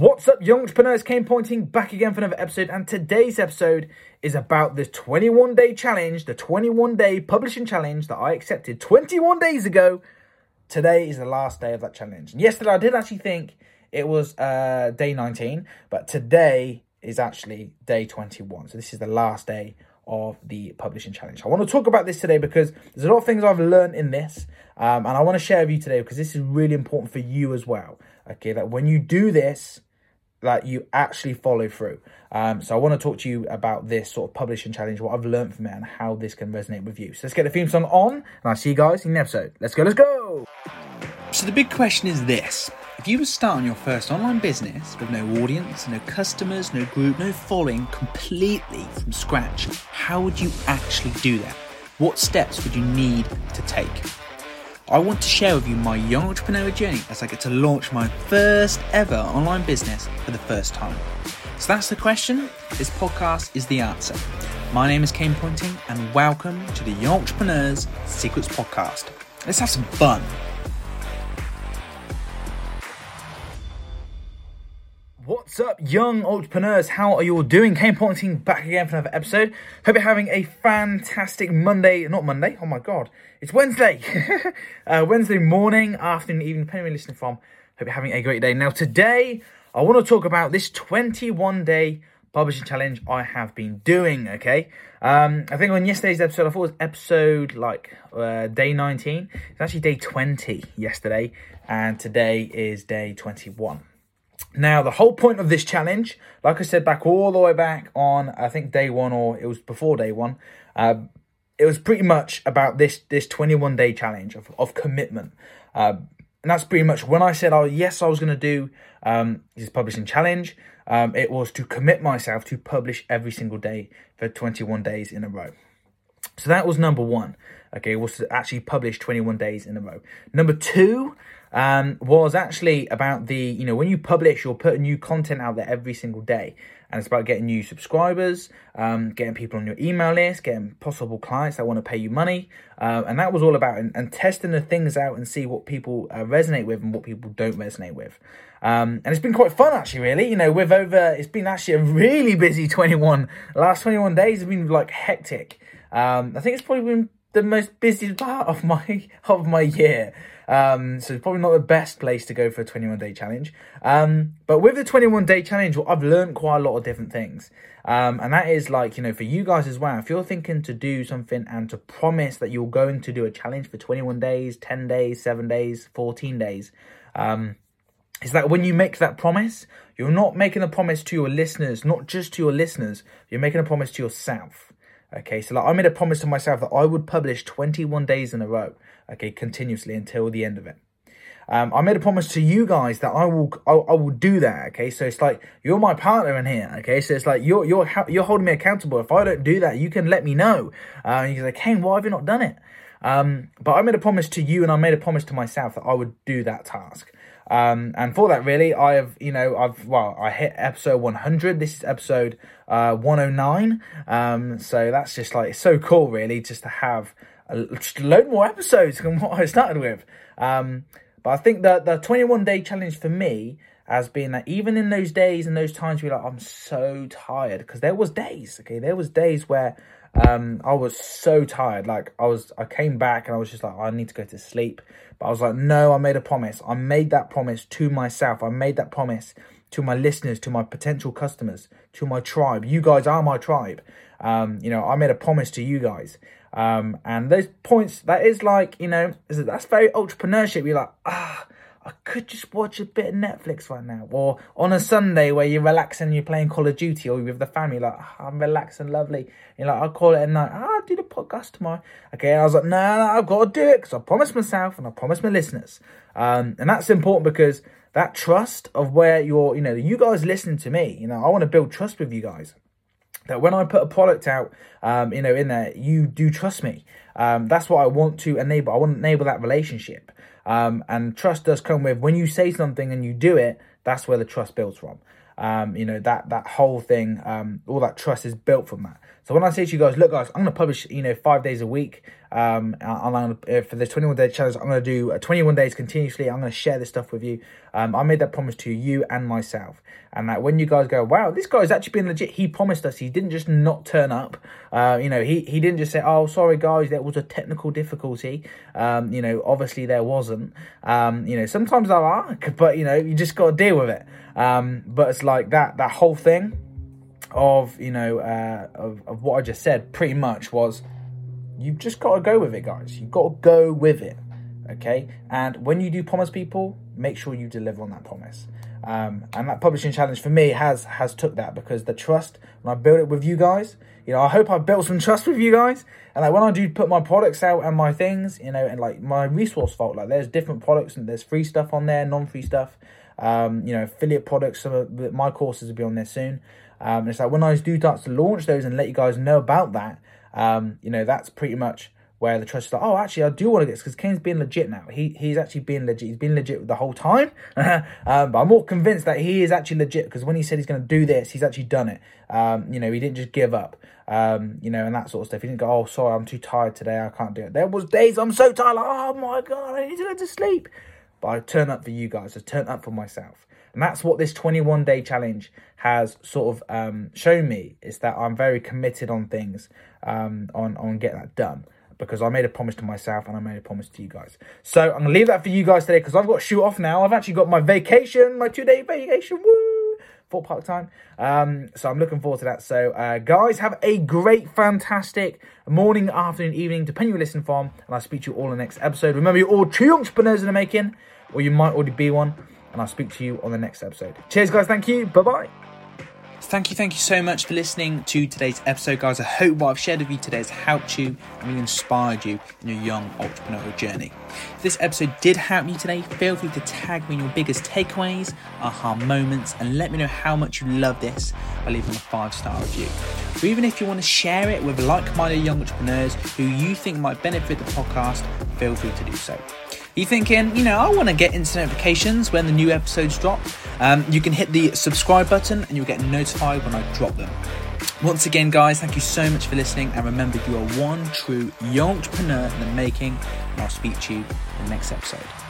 What's up, young entrepreneurs? Kane Pointing back again for another episode, and today's episode is about the 21 day challenge, the 21 day publishing challenge that I accepted 21 days ago. Today is the last day of that challenge. And yesterday, I did actually think it was uh, day 19, but today is actually day 21. So, this is the last day of the publishing challenge. I want to talk about this today because there's a lot of things I've learned in this, um, and I want to share with you today because this is really important for you as well. Okay, that when you do this, that you actually follow through. Um, so I want to talk to you about this sort of publishing challenge, what I've learned from it, and how this can resonate with you. So let's get the theme song on, and I'll see you guys in the episode. Let's go, let's go. So the big question is this. If you were starting your first online business with no audience, no customers, no group, no following, completely from scratch, how would you actually do that? What steps would you need to take? I want to share with you my young entrepreneur journey as I get to launch my first ever online business for the first time. So that's the question. This podcast is the answer. My name is Kane Pointing, and welcome to the Young Entrepreneurs Secrets Podcast. Let's have some fun. What's up, young entrepreneurs? How are you all doing? Kane Pointing back again for another episode. Hope you're having a fantastic Monday. Not Monday. Oh my god, it's Wednesday. uh, Wednesday morning, afternoon, evening, depending where you're listening from. Hope you're having a great day. Now, today I want to talk about this 21 day publishing challenge I have been doing. Okay, um, I think on yesterday's episode, I thought it was episode like uh, day 19. It's actually day 20 yesterday, and today is day 21. Now, the whole point of this challenge, like I said, back all the way back on, I think day one or it was before day one, uh, it was pretty much about this this 21 day challenge of, of commitment. Uh, and that's pretty much when I said, oh, yes, I was going to do um, this publishing challenge, um, it was to commit myself to publish every single day for 21 days in a row. So that was number one. Okay, was to actually publish 21 days in a row. Number two um, was actually about the, you know, when you publish, you're putting new content out there every single day. And it's about getting new subscribers, um, getting people on your email list, getting possible clients that want to pay you money. Uh, and that was all about and, and, testing the things out and see what people uh, resonate with and what people don't resonate with. Um, and it's been quite fun actually, really. You know, with over, it's been actually a really busy 21, last 21 days have been like hectic. Um, I think it's probably been the most busy part of my of my year. Um, so it's probably not the best place to go for a 21 day challenge. Um, but with the 21 day challenge, well, I've learned quite a lot of different things. Um, and that is like, you know, for you guys as well, if you're thinking to do something and to promise that you're going to do a challenge for 21 days, 10 days, 7 days, 14 days, um, is that when you make that promise, you're not making a promise to your listeners, not just to your listeners, you're making a promise to yourself. Okay, so like I made a promise to myself that I would publish 21 days in a row, okay, continuously until the end of it. Um, I made a promise to you guys that I will, I, I, will do that. Okay, so it's like you're my partner in here. Okay, so it's like you're you're you're holding me accountable. If I don't do that, you can let me know. Uh, and you're like, Kane, why have you not done it? Um, but I made a promise to you, and I made a promise to myself that I would do that task. Um, and for that, really, I have, you know, I've, well, I hit episode 100. This is episode uh, 109. Um, so that's just like so cool, really, just to have a, just a load more episodes than what I started with. Um, but I think that the 21 day challenge for me has been that even in those days and those times, you're like, I'm so tired because there was days, okay, there was days where um, I was so tired. Like I was, I came back and I was just like, I need to go to sleep. But I was like, no, I made a promise. I made that promise to myself. I made that promise to my listeners, to my potential customers, to my tribe. You guys are my tribe. Um, you know, I made a promise to you guys. Um, and those points, that is like, you know, that's very entrepreneurship. You're like, ah, I could just watch a bit of Netflix right now. Or on a Sunday where you're relaxing you're playing Call of Duty or you're with the family, like, oh, I'm relaxing, lovely. And you're like, I'll call it at night. Oh, I'll do the podcast tomorrow. Okay, I was like, no, no, I've got to do it because I promised myself and I promised my listeners. Um, and that's important because that trust of where you're, you know, you guys listening to me, you know, I want to build trust with you guys that when I put a product out, um, you know, in there, you do trust me. Um, that's what I want to enable. I want to enable that relationship. Um, and trust does come with when you say something and you do it, that's where the trust builds from. Um, you know that that whole thing, um, all that trust is built from that. So when I say to you guys, look, guys, I'm going to publish, you know, five days a week. Um, I'm gonna, for the 21 day challenge, I'm going to do uh, 21 days continuously. I'm going to share this stuff with you. Um, I made that promise to you and myself. And that when you guys go, wow, this guy's actually been legit. He promised us. He didn't just not turn up. Uh, you know, he, he didn't just say, oh, sorry, guys, there was a technical difficulty. Um, you know, obviously there wasn't. Um, you know, sometimes there are, but, you know, you just got to deal with it. Um, but it's like that, that whole thing of you know uh, of, of what I just said pretty much was you've just got to go with it guys. You've got to go with it okay? And when you do promise people make sure you deliver on that promise. Um, and that publishing challenge for me has has took that because the trust when I build it with you guys you know I hope I built some trust with you guys. And like when I do put my products out and my things you know and like my resource vault like there's different products and there's free stuff on there non-free stuff. Um, you know affiliate products some of my courses will be on there soon um, it's like when I do start to launch those and let you guys know about that, um, you know, that's pretty much where the trust is like, oh, actually, I do want to get this because Kane's being legit now. He he's actually being legit. He's been legit the whole time. um, but I'm more convinced that he is actually legit because when he said he's going to do this, he's actually done it. Um, you know, he didn't just give up. Um, you know, and that sort of stuff. He didn't go, oh, sorry, I'm too tired today. I can't do it. There was days I'm so tired, like, oh my god, I need to go to sleep. But I turn up for you guys. I turn up for myself. And that's what this 21 day challenge has sort of um, shown me is that I'm very committed on things, um, on, on getting that done. Because I made a promise to myself and I made a promise to you guys. So I'm to leave that for you guys today because I've got to shoot off now. I've actually got my vacation, my two day vacation. Woo! Thorpe Park time. Um, so I'm looking forward to that. So, uh, guys, have a great, fantastic morning, afternoon, evening, depending you listen from. And I'll speak to you all in the next episode. Remember, you're all true entrepreneurs in the making, or you might already be one and I'll speak to you on the next episode. Cheers, guys. Thank you. Bye bye. Thank you, thank you so much for listening to today's episode, guys. I hope what I've shared with you today has helped you and really inspired you in your young entrepreneurial journey. If this episode did help you today, feel free to tag me in your biggest takeaways, aha moments, and let me know how much you love this by leaving a five star review. Or even if you want to share it with like minded young entrepreneurs who you think might benefit the podcast, feel free to do so you thinking, you know, I want to get instant notifications when the new episodes drop, um, you can hit the subscribe button and you'll get notified when I drop them. Once again, guys, thank you so much for listening. And remember, you are one true entrepreneur in the making. And I'll speak to you in the next episode.